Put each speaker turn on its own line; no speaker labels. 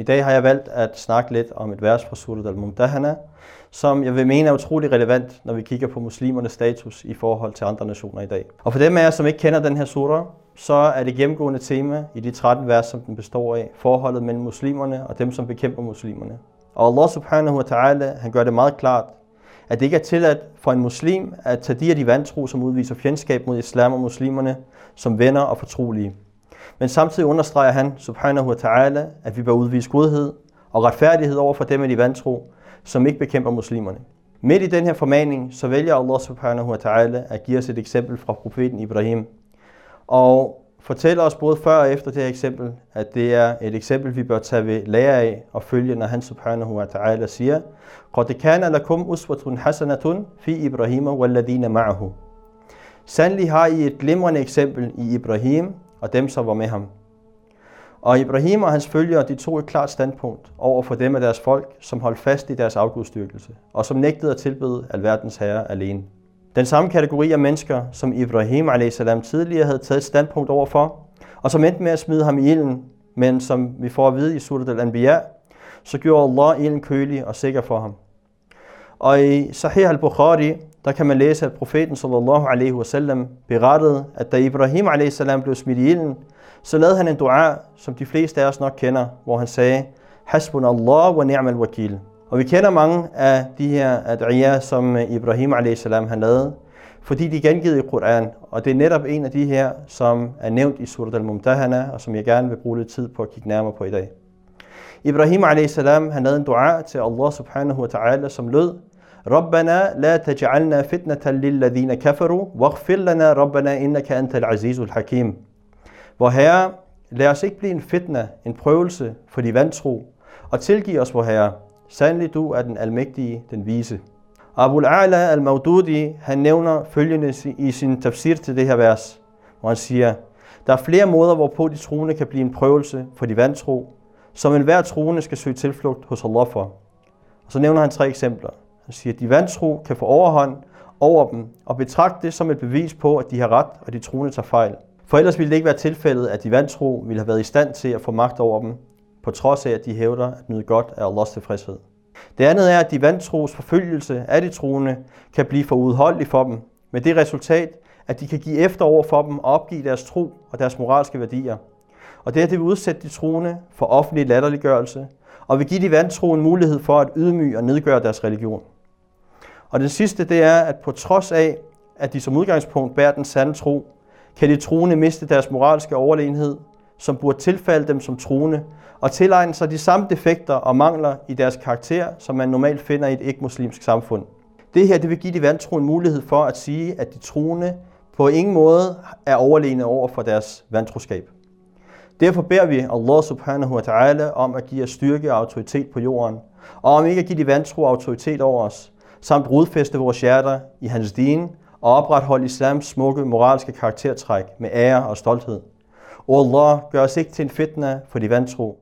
I dag har jeg valgt at snakke lidt om et vers fra Surat al-Mumtahana, som jeg vil mene er utrolig relevant, når vi kigger på muslimernes status i forhold til andre nationer i dag. Og for dem af jer, som ikke kender den her surah, så er det gennemgående tema i de 13 vers, som den består af, forholdet mellem muslimerne og dem, som bekæmper muslimerne. Og Allah subhanahu wa ta'ala, han gør det meget klart, at det ikke er tilladt for en muslim at tage de af de vantro, som udviser fjendskab mod islam og muslimerne, som venner og fortrolige. Men samtidig understreger han, subhanahu wa ta'ala, at vi bør udvise godhed og retfærdighed over for dem af de vantro, som ikke bekæmper muslimerne. Midt i den her formaning, så vælger Allah subhanahu wa ta'ala at give os et eksempel fra profeten Ibrahim. Og fortæller os både før og efter det her eksempel, at det er et eksempel, vi bør tage ved lære af og følge, når han subhanahu wa ta'ala siger, قَدْ كَانَ لَكُمْ أُسْوَةٌ حَسَنَةٌ فِي إِبْرَهِيمَ وَالَّذِينَ مَعَهُ Sandelig har I et glimrende eksempel i Ibrahim og dem, som var med ham. Og Ibrahim og hans følgere, de tog et klart standpunkt over for dem af deres folk, som holdt fast i deres afgudstyrkelse, og som nægtede at tilbede alverdens herre alene. Den samme kategori af mennesker, som Ibrahim a.s. tidligere havde taget et standpunkt over for, og som endte med at smide ham i ilden, men som vi får at vide i Surat al-Anbiya, så gjorde Allah ilden kølig og sikker for ham. Og i Sahih al-Bukhari, der kan man læse, at profeten sallallahu alaihi wasallam berettede, at da Ibrahim a.s. blev smidt i ilden, så lavede han en dua, som de fleste af os nok kender, hvor han sagde, Hasbun Allah wa ni'mal wakil. Og vi kender mange af de her ad'iya, som øh, Ibrahim a.s. han lavede, fordi de er gengivet i Koran, og det er netop en af de her, som er nævnt i Surat al-Mumtahana, og som jeg gerne vil bruge lidt tid på at kigge nærmere på i dag. Ibrahim a.s. han lavede en dua til Allah subhanahu wa ta'ala, som lød, ربنا لا تجعلنا فتنة للذين كفروا واغفر لنا ربنا إنك أنت العزيز الحكيم. Hvor Herre, lad os ikke blive en fitna, en prøvelse for de vantro, og tilgiv os, vor Herre. Sandelig du er den almægtige, den vise. Abu al-A'la al-Maududi, han nævner følgende i sin tafsir til det her vers, hvor han siger, der er flere måder, hvorpå de troende kan blive en prøvelse for de vantro, som enhver troende skal søge tilflugt hos Allah for. Og så nævner han tre eksempler. Han siger, at de vantro kan få overhånd over dem og betragte det som et bevis på, at de har ret, og de troende tager fejl. For ellers ville det ikke være tilfældet, at de vantro ville have været i stand til at få magt over dem, på trods af, at de hævder at nyde godt af Allahs tilfredshed. Det andet er, at de vantros forfølgelse af de troende kan blive for udholdelig for dem, med det resultat, at de kan give efter over for dem og opgive deres tro og deres moralske værdier. Og det er, det vil udsætte de troende for offentlig latterliggørelse, og vil give de vantro en mulighed for at ydmyge og nedgøre deres religion. Og det sidste, det er, at på trods af, at de som udgangspunkt bærer den sande tro, kan de troende miste deres moralske overlegenhed, som burde tilfalde dem som troende, og tilegne sig de samme defekter og mangler i deres karakter, som man normalt finder i et ikke-muslimsk samfund. Det her det vil give de vantro en mulighed for at sige, at de troende på ingen måde er overlegne over for deres vantroskab. Derfor beder vi Allah subhanahu wa ta'ala om at give os styrke og autoritet på jorden, og om ikke at give de vantro autoritet over os, samt rodfæste vores hjerter i hans din og opretholde islams smukke moralske karaktertræk med ære og stolthed. O Allah, gør os ikke til en fitna for de vantro,